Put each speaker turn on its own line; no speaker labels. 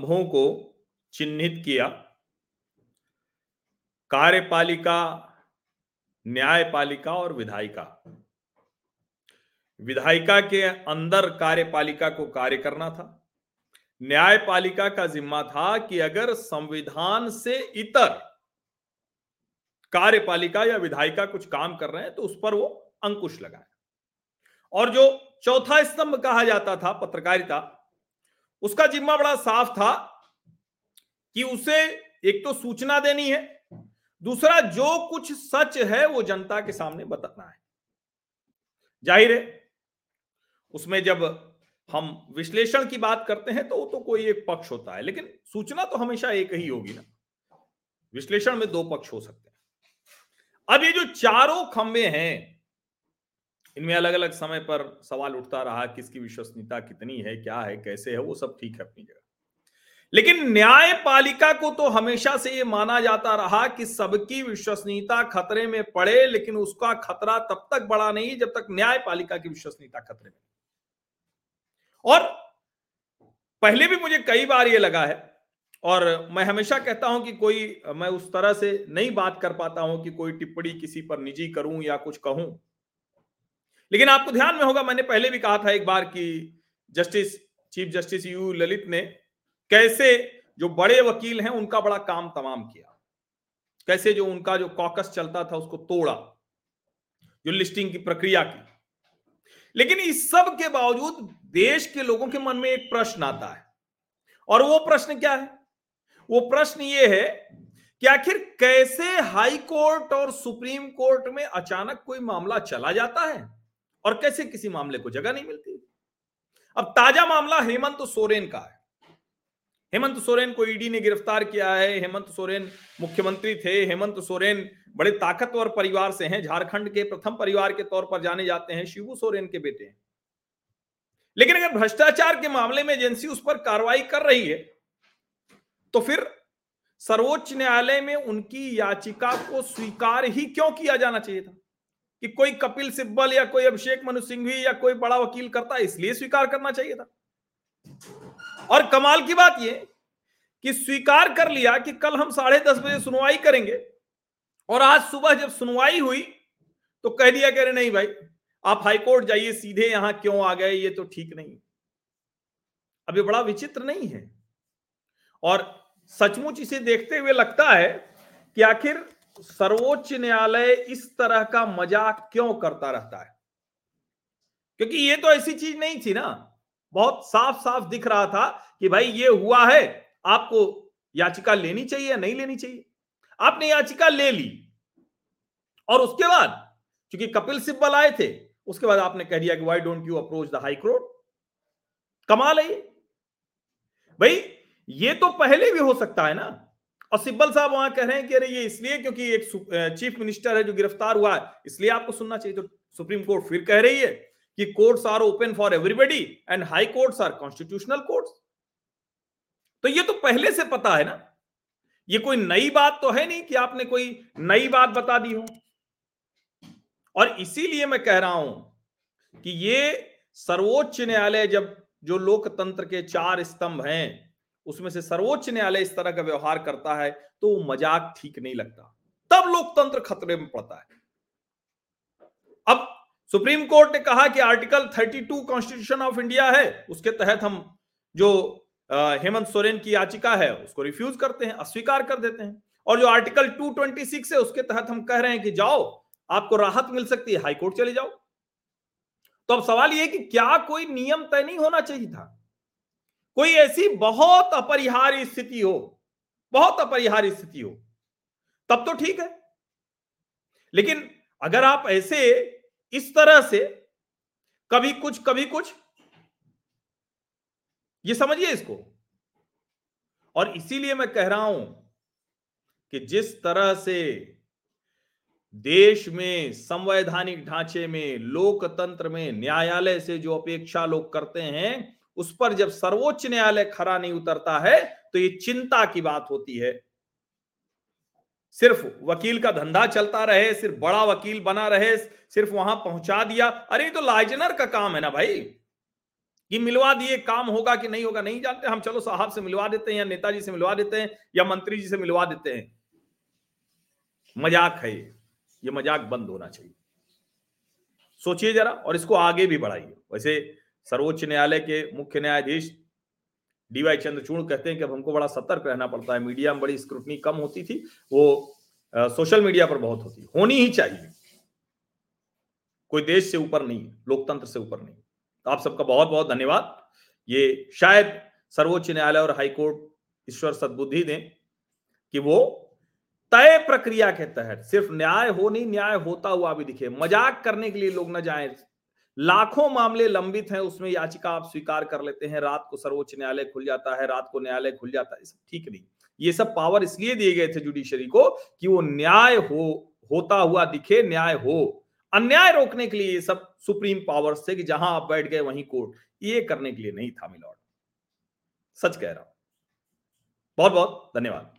स्तंभों को चिन्हित किया। कार्यपालिका, न्यायपालिका और विधायिका। विधायिका के अंदर कार्यपालिका को कार्य करना था। न्यायपालिका का जिम्मा था कि अगर संविधान से इतर कार्यपालिका या विधायिका कुछ काम कर रहे हैं तो उस पर वो अंकुश लगाए। और जो चौथा स्तंभ कहा जाता था, पत्रकारिता उसका जिम्मा बड़ा साफ़ था कि उसे एक तो सूचना देनी है, दूसरा जो कुछ सच है वो जनता के सामने बताना है। ज़ाहिर है, उसमें जब हम विश्लेषण की बात करते हैं तो वो तो कोई एक पक्ष होता है, लेकिन सूचना तो हमेशा एक ही होगी ना। विश्लेषण में दो पक्ष हो सकते हैं। अब ये जो चारों खंबे हैं इनमें अलग अलग समय पर सवाल उठता रहा, किसकी विश्वसनीयता कितनी है, क्या है, कैसे है, वो सब ठीक है अपनी जगह। लेकिन न्यायपालिका को तो हमेशा से ये माना जाता रहा कि सबकी विश्वसनीयता खतरे में पड़े, लेकिन उसका खतरा तब तक बड़ा नहीं जब तक न्यायपालिका की विश्वसनीयता खतरे में और पहले भी मुझे कई बार ये लगा है, और मैं हमेशा कहता हूँ कि कोई, मैं उस तरह से नहीं बात कर पाता हूँ कि कोई टिप्पणी किसी पर निजी करूँ या कुछ कहूँ। लेकिन आपको ध्यान में होगा, मैंने पहले भी कहा था एक बार कि justice, chief justice U Lalit ने कैसे जो बड़े वकील हैं, उनका बड़ा काम तमाम किया। कैसे जो उनका जो कॉकस चलता था, उसको तोड़ा, जो लिस्टिंग की प्रक्रिया की। लेकिन इस सब के बावजूद देश के लोगों के मन में एक प्रश्न आता है। और वो प्रश्न क्या है? वो प्रश्न ये है कि आखिर कैसे हाई कोर्ट और सुप्रीम कोर्ट में अचानक कोई मामला चला जाता है? और कैसे किसी मामले को जगह नहीं मिलती? अब ताज़ा मामला हेमंत सोरेन का है। हेमंत सोरेन को ईडी ने गिरफ़्तार किया है। हेमंत सोरेन मुख्यमंत्री थे। हेमंत सोरेन बड़े ताकतवर परिवार से हैं। झारखंड के प्रथम परिवार के तौर पर जाने जाते हैं शिबू सोरेन के बेटे। हैं लेकिन अगर भ्रष्टाचार के मामले में एजेंसी उस पर कार्रवाई कर रही है तो फिर सर्वोच्च न्यायालय में उनकी याचिका को स्वीकार ही क्यों किया जाना चाहिए था? कि कोई कपिल सिब्बल या कोई अभिषेक मनु सिंघवी या कोई बड़ा वकील करता इसलिए स्वीकार करना चाहिए था। और कमाल की बात यह कि स्वीकार कर लिया कि कल हम साढ़े दस बजे सुनवाई करेंगे, और आज सुबह जब सुनवाई हुई तो कह दिया कह रहे नहीं भाई, आप हाईकोर्ट जाइए, सीधे यहाँ क्यों आ गए, ये तो ठीक नहीं। अब ये बड़ा विचित्र नहीं है। और सचमुच इसे देखते हुए लगता है कि आखिर सर्वोच्च न्यायालय इस तरह का मज़ाक क्यों करता रहता है? क्योंकि ये तो ऐसी चीज़ नहीं थी ना। बहुत साफ़ साफ़ दिख रहा था कि भाई ये हुआ है, आपको याचिका लेनी चाहिए या नहीं लेनी चाहिए। आपने याचिका ले ली। और उसके बाद क्योंकि कपिल सिब्बल आए थे, उसके बाद आपने कह दिया कि why don't you approach the high court कमाल है भाई, ये तो पहले भी हो सकता है ना। और सिब्बल साहब वहाँ कह रहे हैं कि अरे ये इसलिए क्योंकि एक चीफ मिनिस्टर है जो गिरफ़्तार हुआ है, इसलिए आपको सुनना चाहिए। तो सुप्रीम कोर्ट फिर कह रही है कि courts are open for everybody and high courts are constitutional courts. तो ये तो पहले से पता है ना। ये कोई नई बात तो है नहीं कि आपने कोई नई बात बता दी हो। और इसीलिए मैं कह रहा हूँ कि ये सर्वोच्च न्यायालय जब, जो लोकतंत्र के चार स्तंभ हैं उसमें से सर्वोच्च न्यायालय इस तरह का व्यवहार करता है तो मज़ाक ठीक नहीं लगता। तब लोकतंत्र खतरे में पड़ता है। अब सुप्रीम कोर्ट ने कहा कि आर्टिकल 32 कॉन्स्टिट्यूशन ऑफ़ इंडिया है, उसके तहत हम जो हेमंत सोरेन की याचिका है, उसको रिफ्यूज करते हैं, अस्वीकार कर देते हैं। और जो आर्टिकल 226 है, उसके तहत हम कह रहे हैं कि जाओ, आपको राहत मिल सकती है, हाईकोर्ट चले जाओ। तो अब सवाल यह कि क्या कोई नियम तय नहीं होना चाहिए था? कोई ऐसी बहुत अपरिहार्य स्थिति हो, बहुत अपरिहार्य स्थिति हो, तब तो ठीक है। लेकिन अगर आप ऐसे इस तरह से कभी कुछ कभी कुछ, ये समझिए इसको। और इसीलिए मैं कह रहा हूँ कि जिस तरह से देश में, संवैधानिक ढांचे में, लोकतंत्र में, न्यायालय से जो अपेक्षा लोग करते हैं उस पर जब सर्वोच्च न्यायालय खरा नहीं उतरता है तो ये चिंता की बात होती है। सिर्फ़ वकील का धंधा चलता रहे, सिर्फ़ बड़ा वकील बना रहे, सिर्फ़ वहाँ पहुँचा दिया। अरे तो लाइजनर का काम है ना भाई। कि मिलवा दिए, काम होगा कि नहीं होगा, नहीं जानते। हम चलो साहब से मिलवा देते हैं, या नेताजी से मिलवा देते हैं, या मंत्री जी से मिलवा देते हैं। मज़ाक है ये मज़ाक बंद होना चाहिए। सोचिए जरा, और इसको आगे भी बढ़ाइए। वैसे सर्वोच्च न्यायालय के मुख्य न्यायाधीश डीवाई चंद्रचूड़ कहते हैं कि अब हमको बड़ा सतर्क रहना पड़ता है। मीडिया में बड़ी स्क्रूटनी कम होती थी वो आ, सोशल मीडिया पर बहुत होती। होनी ही चाहिए। कोई देश से ऊपर नहीं लोकतंत्र से ऊपर नहीं। तो आप सबका बहुत बहुत धन्यवाद। ये शायद सर्वोच्च न्यायालय और हाईकोर्ट ईश्वर सदबुद्धि दें कि वो तय प्रक्रिया के तहत सिर्फ़ न्याय हो नहीं न्याय होता हुआ भी दिखे। मज़ाक करने के लिए लोग न जाए। लाखों मामले लंबित हैं, उसमें याचिका आप स्वीकार कर लेते हैं, रात को सर्वोच्च न्यायालय खुल जाता है, रात को न्यायालय खुल जाता है ठीक नहीं। ये सब पावर इसलिए दिए गए थे जुडिशरी को कि वो न्याय हो, होता हुआ दिखे, न्याय हो। अन्याय रोकने के लिए ये सब सुप्रीम पावर्स थे कि जहाँ आप बैठ गए, वहीं कोर्ट ये करने के लिए नहीं था मिलॉर्ड सच कह रहा हूँ। बहुत बहुत धन्यवाद।